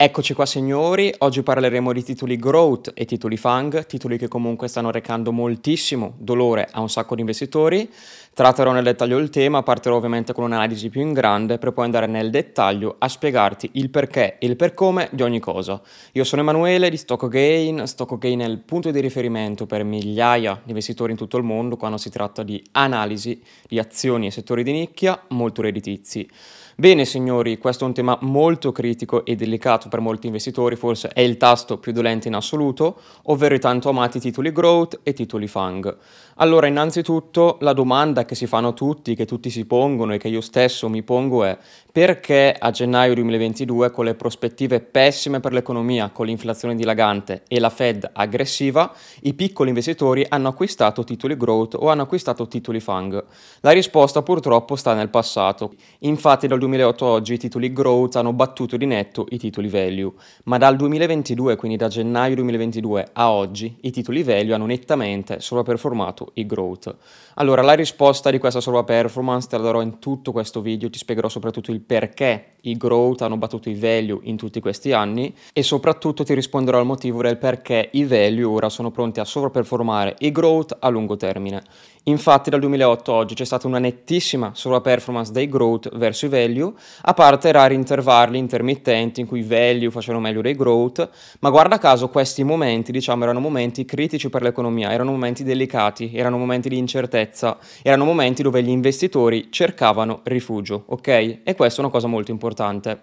Eccoci qua signori, oggi parleremo di titoli growth e titoli FANG, titoli che comunque stanno recando moltissimo dolore a un sacco di investitori. Tratterò nel dettaglio il tema, partirò ovviamente con un'analisi più in grande per poi andare nel dettaglio a spiegarti il perché e il per come di ogni cosa. Io sono Emanuele di Stock Gain, Stock Gain è il punto di riferimento per migliaia di investitori in tutto il mondo quando si tratta di analisi di azioni e settori di nicchia molto redditizi. Bene signori, questo è un tema molto critico e delicato per molti investitori, forse è il tasto più dolente in assoluto, ovvero i tanto amati titoli growth e titoli FANG. Allora, innanzitutto la domanda che si fanno tutti, che tutti si pongono e che io stesso mi pongo è perché a gennaio 2022, con le prospettive pessime per l'economia, con l'inflazione dilagante e la Fed aggressiva, i piccoli investitori hanno acquistato titoli growth o hanno acquistato titoli FANG? La risposta purtroppo sta nel passato. Infatti dal 2008 a oggi i titoli growth hanno battuto di netto i titoli value, ma dal 2022, quindi da gennaio 2022 a oggi, i titoli value hanno nettamente sovraperformato i growth. Allora, la risposta di questa sovraperformance te la darò in tutto questo video, ti spiegherò soprattutto il perché i growth hanno battuto i value in tutti questi anni e soprattutto ti risponderò al motivo del perché i value ora sono pronti a sovraperformare i growth a lungo termine. Infatti dal 2008 a oggi c'è stata una nettissima sovraperformance dei growth verso i value, a parte rari intervalli intermittenti in cui value facevano meglio dei growth, ma guarda caso questi momenti, diciamo, erano momenti critici per l'economia, erano momenti delicati, erano momenti di incertezza, erano momenti dove gli investitori cercavano rifugio, ok? E questa è una cosa molto importante.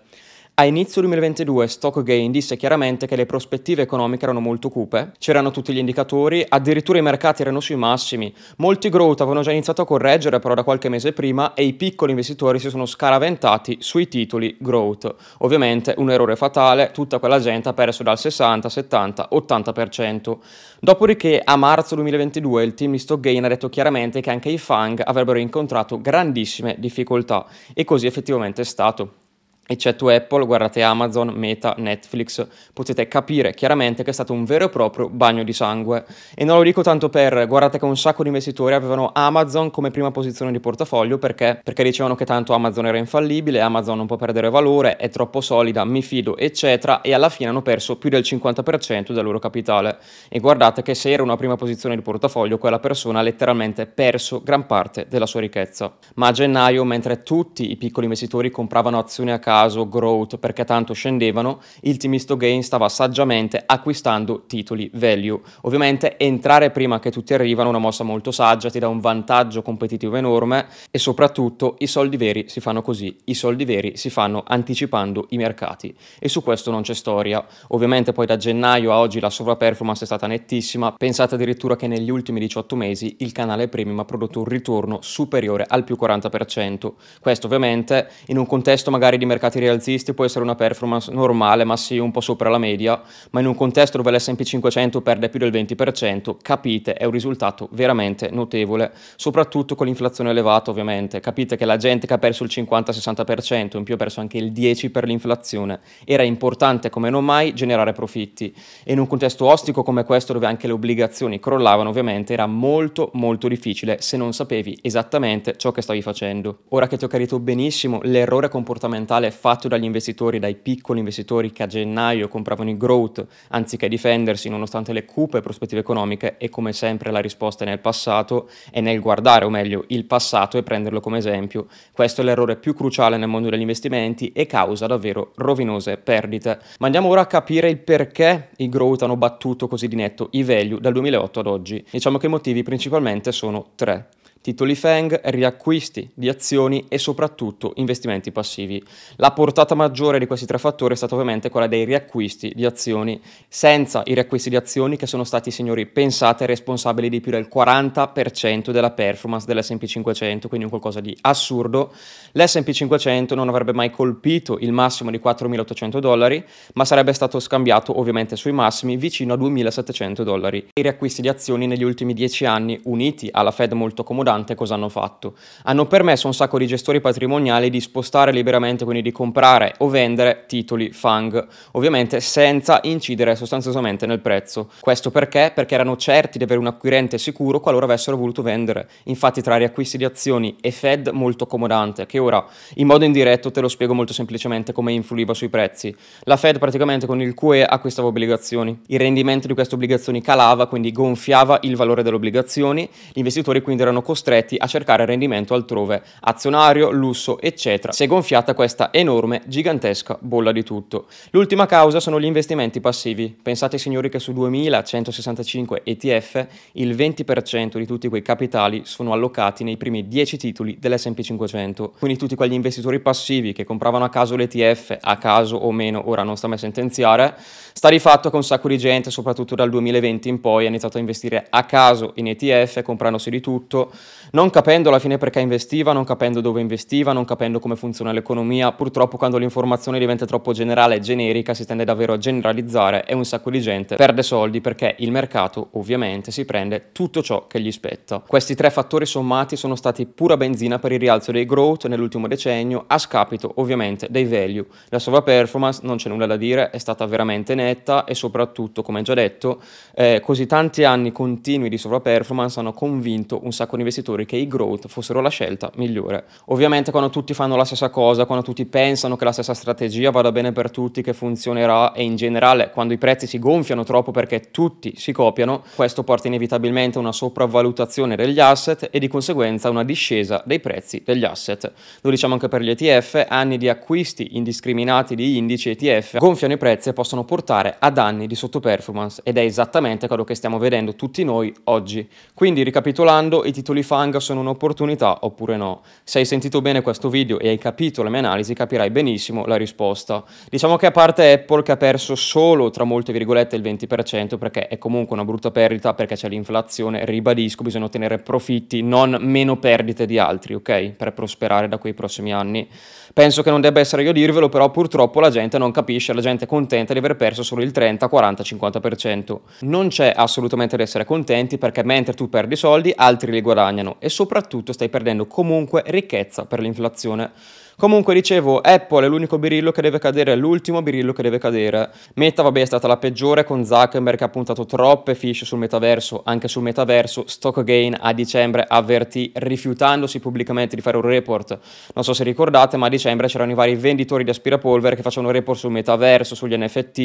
A inizio 2022 Stock Gain disse chiaramente che le prospettive economiche erano molto cupe, c'erano tutti gli indicatori, addirittura i mercati erano sui massimi, molti growth avevano già iniziato a correggere però da qualche mese prima e i piccoli investitori si sono scaraventati sui titoli growth. Ovviamente un errore fatale, tutta quella gente ha perso dal 60, 70, 80%. Dopodiché a marzo 2022 il team di Stock Gain ha detto chiaramente che anche i FANG avrebbero incontrato grandissime difficoltà e così effettivamente è stato eccetto Apple, guardate Amazon, Meta, Netflix, potete capire chiaramente che è stato un vero e proprio bagno di sangue. E non lo dico tanto per, guardate che un sacco di investitori avevano Amazon come prima posizione di portafoglio perché, perché dicevano che tanto Amazon era infallibile, Amazon non può perdere valore, è troppo solida, mi fido, eccetera, e alla fine hanno perso più del 50% del loro capitale. E guardate che se era una prima posizione di portafoglio, quella persona ha letteralmente perso gran parte della sua ricchezza. Ma a gennaio, mentre tutti i piccoli investitori compravano azioni a casa, caso growth perché tanto scendevano, il Timisto Gain stava saggiamente acquistando titoli value. Ovviamente entrare prima che tutti arrivano è una mossa molto saggia, ti dà un vantaggio competitivo enorme e soprattutto i soldi veri si fanno così, i soldi veri si fanno anticipando i mercati e su questo non c'è storia. Ovviamente poi da gennaio a oggi la sovraperformance è stata nettissima, pensate addirittura che negli ultimi 18 mesi il canale premium ha prodotto un ritorno superiore al più 40%. Questo ovviamente in un contesto magari di mercato mercati rialzisti può essere una performance normale, ma sì, un po' sopra la media, ma in un contesto dove l'S&P 500 perde più del 20%, capite, è un risultato veramente notevole, soprattutto con l'inflazione elevata ovviamente. Capite che la gente che ha perso il 50-60%, in più ha perso anche il 10% per l'inflazione, era importante come non mai generare profitti. E in un contesto ostico come questo, dove anche le obbligazioni crollavano ovviamente, era molto molto difficile se non sapevi esattamente ciò che stavi facendo. Ora che ti ho chiarito benissimo l'errore comportamentale fatto dagli investitori, dai piccoli investitori che a gennaio compravano i growth anziché difendersi nonostante le cupe prospettive economiche e come sempre la risposta è nel passato e nel guardare o meglio il passato e prenderlo come esempio. Questo è l'errore più cruciale nel mondo degli investimenti e causa davvero rovinose perdite. Ma andiamo ora a capire il perché i growth hanno battuto così di netto i value dal 2008 ad oggi. Diciamo che i motivi principalmente sono tre titoli FANG, riacquisti di azioni e soprattutto investimenti passivi. La portata maggiore di questi tre fattori è stata ovviamente quella dei riacquisti di azioni, senza i riacquisti di azioni che sono stati, signori, pensate responsabili di più del 40% della performance dell'S&P 500, quindi un qualcosa di assurdo. L'S&P 500 non avrebbe mai colpito il massimo di 4.800 dollari, ma sarebbe stato scambiato ovviamente sui massimi vicino a 2.700 dollari. I riacquisti di azioni negli ultimi 10 anni, uniti alla Fed molto accomodante, importante cosa hanno fatto. Hanno permesso a un sacco di gestori patrimoniali di spostare liberamente, quindi di comprare o vendere titoli FANG, ovviamente senza incidere sostanziosamente nel prezzo. Questo perché? Perché erano certi di avere un acquirente sicuro qualora avessero voluto vendere. Infatti tra riacquisti di azioni e Fed molto accomodante, che ora in modo indiretto te lo spiego molto semplicemente come influiva sui prezzi. La Fed praticamente con il QE acquistava obbligazioni, il rendimento di queste obbligazioni calava, quindi gonfiava il valore delle obbligazioni, gli investitori quindi erano costretti a cercare rendimento altrove, azionario, lusso, eccetera. Si è gonfiata questa enorme, gigantesca bolla di tutto. L'ultima causa sono gli investimenti passivi. Pensate signori che su 2165 ETF il 20% di tutti quei capitali sono allocati nei primi 10 titoli dell'S&P 500. Quindi tutti quegli investitori passivi che compravano a caso l'ETF, a caso o meno, ora non sta mai sentenziare, sta di fatto che un sacco di gente, soprattutto dal 2020 in poi, ha iniziato a investire a caso in ETF, comprandosi di tutto, non capendo alla fine perché investiva, non capendo dove investiva, non capendo come funziona l'economia. Purtroppo quando l'informazione diventa troppo generale e generica si tende davvero a generalizzare e un sacco di gente perde soldi perché il mercato ovviamente si prende tutto ciò che gli spetta. Questi tre fattori sommati sono stati pura benzina per il rialzo dei growth nell'ultimo decennio a scapito ovviamente dei value. La sova performance non c'è nulla da dire, è stata veramente netta e soprattutto come già detto eh, così tanti anni continui di sovra performance hanno convinto un sacco di investitori che i growth fossero la scelta migliore. Ovviamente quando tutti fanno la stessa cosa, quando tutti pensano che la stessa strategia vada bene per tutti, che funzionerà e in generale quando i prezzi si gonfiano troppo perché tutti si copiano, questo porta inevitabilmente a una sopravvalutazione degli asset e di conseguenza a una discesa dei prezzi degli asset. Lo diciamo anche per gli ETF, anni di acquisti indiscriminati di indici ETF gonfiano i prezzi e possono portare ad anni di sottoperformance ed è esattamente quello che stiamo vedendo tutti noi oggi. Quindi ricapitolando, i titoli FANG sono un'opportunità oppure no? Se hai sentito bene questo video e hai capito la mia analisi capirai benissimo la risposta. Diciamo che a parte Apple che ha perso solo tra molte virgolette il 20% perché è comunque una brutta perdita perché c'è l'inflazione, ribadisco, bisogna ottenere profitti, non meno perdite di altri, ok? Per prosperare da quei prossimi anni. Penso che non debba essere io a dirvelo, però purtroppo la gente non capisce, la gente è contenta di aver perso solo il 30, 40, 50%. Non c'è assolutamente da essere contenti perché mentre tu perdi soldi, altri li guadagnano e soprattutto stai perdendo comunque ricchezza per l'inflazione. Comunque dicevo, Apple è l'unico birillo che deve cadere, è l'ultimo birillo che deve cadere. Meta, vabbè, è stata la peggiore con Zuckerberg che ha puntato troppe fish sul metaverso, anche sul metaverso. Stockgain a dicembre avvertì, rifiutandosi pubblicamente di fare un report. Non so se ricordate, ma a dicembre c'erano i vari venditori di aspirapolvere che facevano report sul metaverso, sugli NFT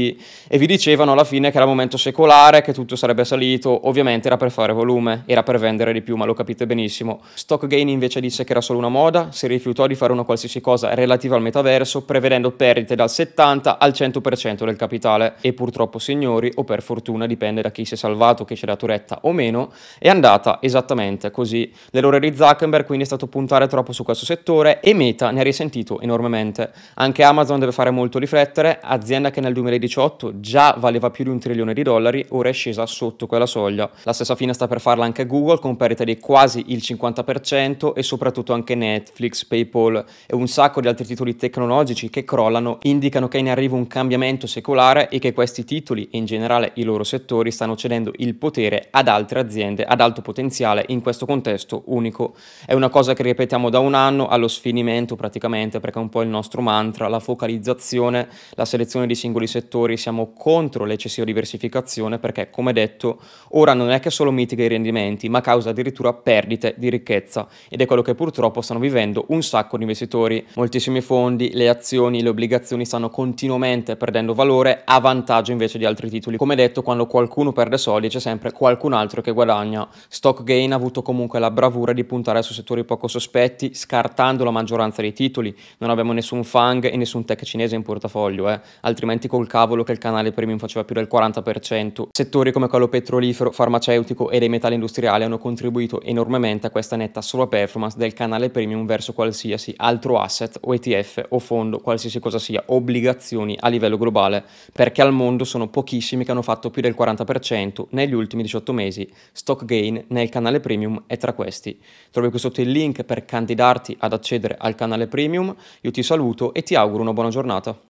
e vi dicevano alla fine che era il momento secolare, che tutto sarebbe salito. Ovviamente era per fare volume, era per vendere di più, ma lo capite benissimo. Stockgain invece disse che era solo una moda, si rifiutò di fare una qualsiasi cosa relativa al metaverso, prevedendo perdite dal 70 al 100% del capitale. E purtroppo, signori, o per fortuna, dipende da chi si è salvato, che c'è la turetta o meno, è andata esattamente così. L'errore di Zuckerberg quindi è stato puntare troppo su questo settore e Meta ne ha risentito enormemente. Anche Amazon deve fare molto riflettere, azienda che nel 2018 già valeva più di un trilione di dollari, ora è scesa sotto quella soglia. La stessa fine sta per farla anche Google con perdite di quasi il 50% e soprattutto anche Netflix, PayPal e un sacco di altri titoli tecnologici che crollano indicano che è in arrivo un cambiamento secolare e che questi titoli e in generale i loro settori stanno cedendo il potere ad altre aziende ad alto potenziale in questo contesto unico. È una cosa che ripetiamo da un anno allo sfinimento praticamente perché è un po' il nostro mantra, la focalizzazione, la selezione di singoli settori, siamo contro l'eccessiva diversificazione perché come detto ora non è che solo mitiga i rendimenti ma causa addirittura perdite di ricchezza ed è quello che purtroppo stanno vivendo un sacco di investitori moltissimi fondi, le azioni, le obbligazioni stanno continuamente perdendo valore a vantaggio invece di altri titoli. Come detto, quando qualcuno perde soldi c'è sempre qualcun altro che guadagna. Stockgain ha avuto comunque la bravura di puntare su settori poco sospetti, scartando la maggioranza dei titoli. Non abbiamo nessun fang e nessun tech cinese in portafoglio, eh. altrimenti col cavolo che il canale premium faceva più del 40%. Settori come quello petrolifero, farmaceutico e dei metalli industriali hanno contribuito enormemente a questa netta solo performance del canale premium verso qualsiasi altro asset asset o ETF o fondo, qualsiasi cosa sia, obbligazioni a livello globale, perché al mondo sono pochissimi che hanno fatto più del 40% negli ultimi 18 mesi. Stock Gain nel canale premium è tra questi. Trovi qui sotto il link per candidarti ad accedere al canale premium. Io ti saluto e ti auguro una buona giornata.